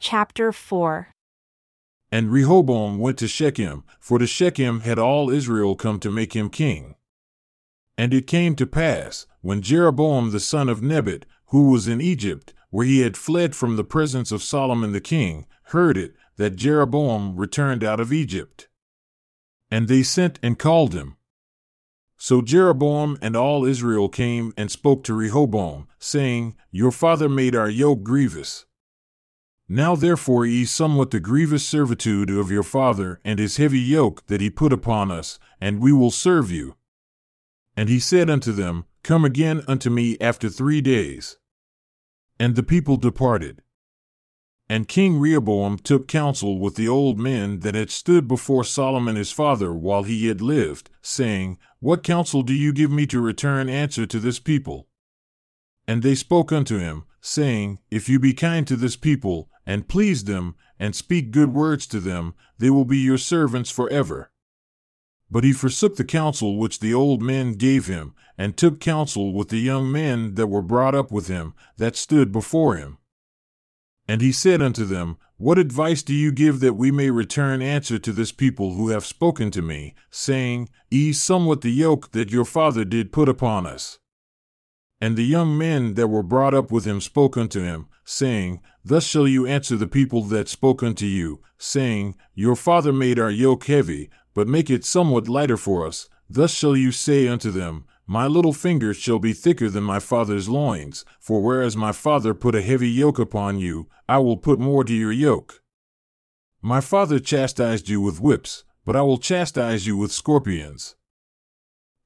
Chapter 4 And Rehoboam went to Shechem, for to Shechem had all Israel come to make him king. And it came to pass, when Jeroboam the son of Nebat, who was in Egypt, where he had fled from the presence of Solomon the king, heard it, that Jeroboam returned out of Egypt. And they sent and called him. So Jeroboam and all Israel came and spoke to Rehoboam, saying, Your father made our yoke grievous. Now therefore ease somewhat the grievous servitude of your father and his heavy yoke that he put upon us, and we will serve you. And he said unto them, Come again unto me after three days. And the people departed. And King Rehoboam took counsel with the old men that had stood before Solomon his father while he yet lived, saying, What counsel do you give me to return answer to this people? And they spoke unto him, saying, If you be kind to this people, and please them, and speak good words to them, they will be your servants forever. But he forsook the counsel which the old men gave him, and took counsel with the young men that were brought up with him, that stood before him. And he said unto them, What advice do you give that we may return answer to this people who have spoken to me, saying, Ease somewhat the yoke that your father did put upon us? And the young men that were brought up with him spoke unto him, saying, Thus shall you answer the people that spoke unto you, saying, Your father made our yoke heavy, but make it somewhat lighter for us. Thus shall you say unto them, my little finger shall be thicker than my father's loins, for whereas my father put a heavy yoke upon you, I will put more to your yoke. My father chastised you with whips, but I will chastise you with scorpions.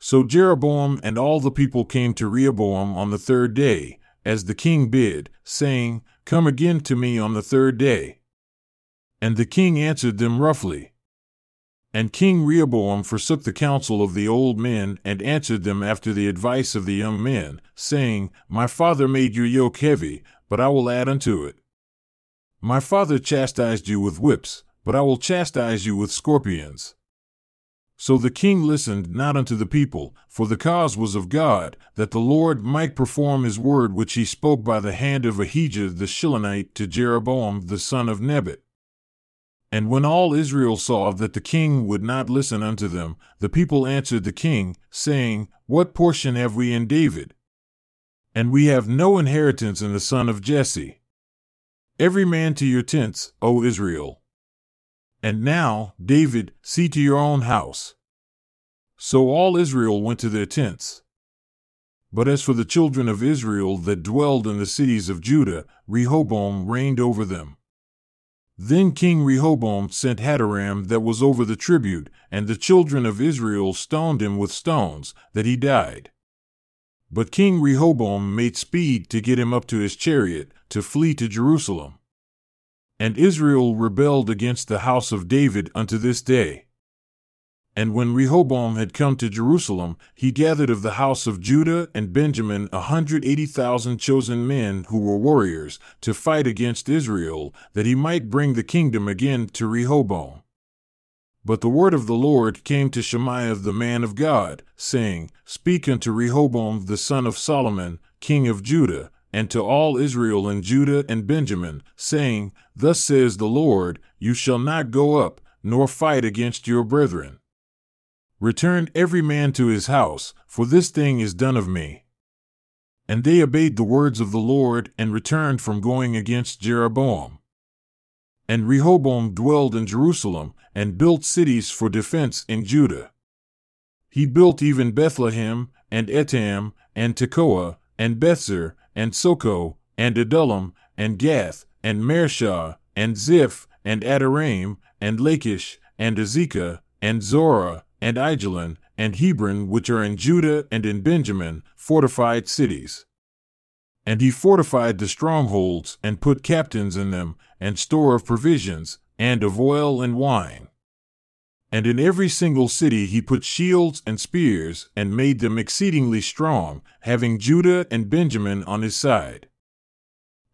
So Jeroboam and all the people came to Rehoboam on the third day, as the king bid, saying, Come again to me on the third day. And the king answered them roughly. And King Rehoboam forsook the counsel of the old men and answered them after the advice of the young men, saying, My father made your yoke heavy, but I will add unto it. My father chastised you with whips, but I will chastise you with scorpions. So the king listened not unto the people, for the cause was of God, that the Lord might perform his word which he spoke by the hand of Ahijah the Shilonite to Jeroboam the son of Nebat. And when all Israel saw that the king would not listen unto them, the people answered the king, saying, What portion have we in David? And we have no inheritance in the son of Jesse. Every man to your tents, O Israel. And now, David, see to your own house. So all Israel went to their tents. But as for the children of Israel that dwelled in the cities of Judah, Rehoboam reigned over them. Then King Rehoboam sent Hadoram that was over the tribute, and the children of Israel stoned him with stones, that he died. But King Rehoboam made speed to get him up to his chariot, to flee to Jerusalem. And Israel rebelled against the house of David unto this day. And when Rehoboam had come to Jerusalem, he gathered of the house of Judah and Benjamin a hundred eighty thousand chosen men who were warriors, to fight against Israel, that he might bring the kingdom again to Rehoboam. But the word of the Lord came to Shemaiah the man of God, saying, Speak unto Rehoboam the son of Solomon, king of Judah, and to all Israel and Judah and Benjamin, saying, Thus says the Lord, You shall not go up, nor fight against your brethren. Return every man to his house, for this thing is done of me. And they obeyed the words of the Lord and returned from going against Jeroboam. And Rehoboam dwelled in Jerusalem and built cities for defense in Judah. He built even Bethlehem and Etam and Tekoa and Bethzur and Soko and Adullam and Gath and Mareshah and Ziph and Adoraim, and Lachish and Azekah and Zorah and Aijalon, and Hebron, which are in Judah and in Benjamin, fortified cities. And he fortified the strongholds, and put captains in them, and store of provisions, and of oil and wine. And in every single city he put shields and spears, and made them exceedingly strong, having Judah and Benjamin on his side.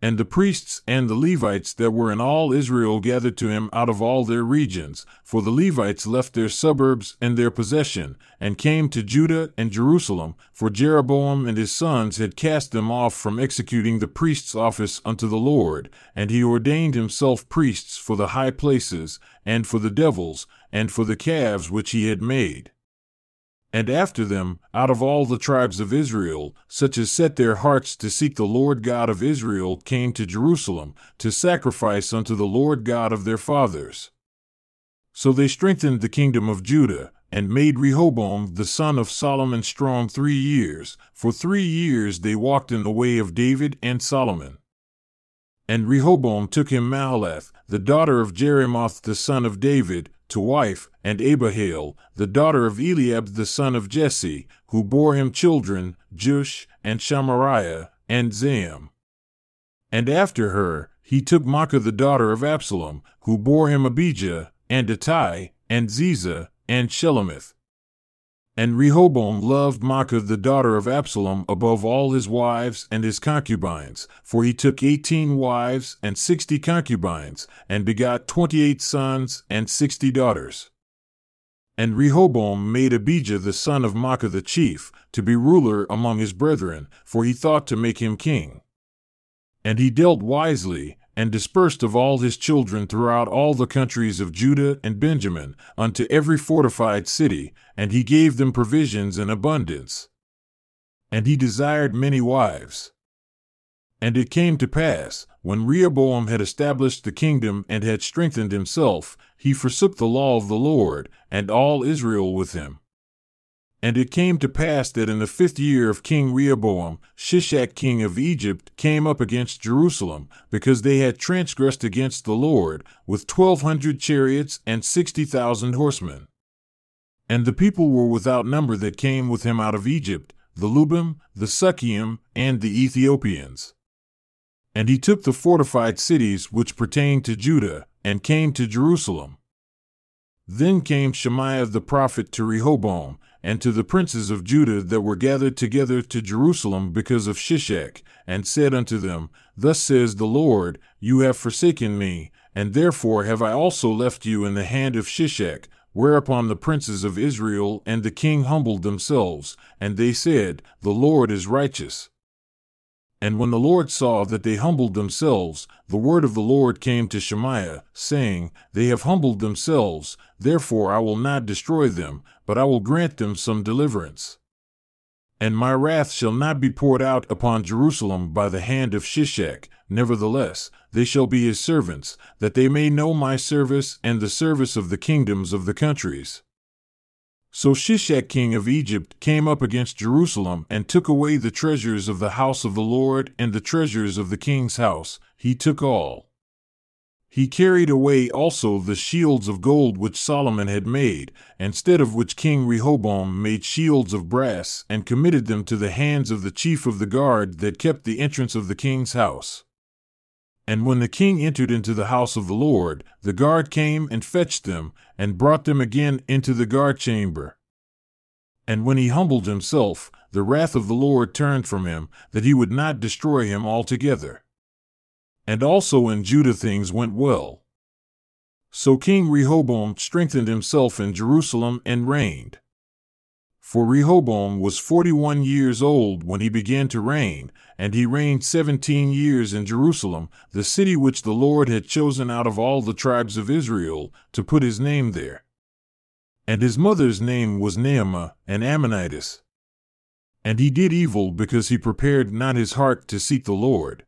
And the priests and the Levites that were in all Israel gathered to him out of all their regions, for the Levites left their suburbs and their possession, and came to Judah and Jerusalem, for Jeroboam and his sons had cast them off from executing the priest's office unto the Lord, and he ordained himself priests for the high places, and for the devils, and for the calves which he had made. And after them, out of all the tribes of Israel, such as set their hearts to seek the Lord God of Israel, came to Jerusalem to sacrifice unto the Lord God of their fathers. So they strengthened the kingdom of Judah, and made Rehoboam the son of Solomon strong three years. For three years they walked in the way of David and Solomon. And Rehoboam took him Mahalath, the daughter of Jerimoth the son of David, to wife, and Abihail, the daughter of Eliab the son of Jesse, who bore him children, Jeush, and Shamariah, and Zaim. And after her, he took Maachah the daughter of Absalom, who bore him Abijah, and Attai, and Ziza, and Shelomith. And Rehoboam loved Maachah the daughter of Absalom above all his wives and his concubines, for he took eighteen wives and sixty concubines, and begot twenty eight sons and sixty daughters. And Rehoboam made Abijah the son of Maachah the chief to be ruler among his brethren, for he thought to make him king. And he dealt wisely, and dispersed of all his children throughout all the countries of Judah and Benjamin, unto every fortified city, and he gave them provisions in abundance. And he desired many wives. And it came to pass, when Rehoboam had established the kingdom and had strengthened himself, he forsook the law of the Lord, and all Israel with him. And it came to pass that in the fifth year of King Rehoboam, Shishak king of Egypt came up against Jerusalem, because they had transgressed against the Lord, with twelve hundred chariots and sixty thousand horsemen. And the people were without number that came with him out of Egypt, the Lubim, the Sukkiim, and the Ethiopians. And he took the fortified cities which pertained to Judah, and came to Jerusalem. Then came Shemaiah the prophet to Rehoboam, and to the princes of Judah that were gathered together to Jerusalem because of Shishak, and said unto them, Thus says the Lord, You have forsaken me, and therefore have I also left you in the hand of Shishak. Whereupon the princes of Israel and the king humbled themselves, and they said, The Lord is righteous. And when the Lord saw that they humbled themselves, the word of the Lord came to Shemaiah, saying, They have humbled themselves, therefore I will not destroy them, but I will grant them some deliverance. And my wrath shall not be poured out upon Jerusalem by the hand of Shishak, nevertheless, they shall be his servants, that they may know my service and the service of the kingdoms of the countries. So Shishak king of Egypt came up against Jerusalem and took away the treasures of the house of the Lord and the treasures of the king's house. He took all. He carried away also the shields of gold which Solomon had made, instead of which King Rehoboam made shields of brass, and committed them to the hands of the chief of the guard that kept the entrance of the king's house. And when the king entered into the house of the Lord, the guard came and fetched them, and brought them again into the guard chamber. And when he humbled himself, the wrath of the Lord turned from him, that he would not destroy him altogether. And also in Judah things went well. So King Rehoboam strengthened himself in Jerusalem and reigned. For Rehoboam was forty one years old when he began to reign, and he reigned seventeen years in Jerusalem, the city which the Lord had chosen out of all the tribes of Israel, to put his name there. And his mother's name was Naamah, an Ammonitess. And he did evil because he prepared not his heart to seek the Lord.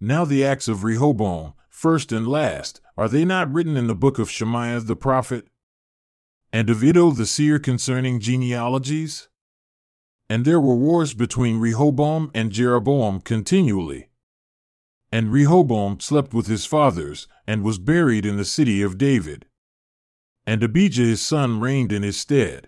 Now the acts of Rehoboam, first and last, are they not written in the book of Shemaiah the prophet? And of Iddo the seer concerning genealogies? And there were wars between Rehoboam and Jeroboam continually. And Rehoboam slept with his fathers, and was buried in the city of David. And Abijah his son reigned in his stead.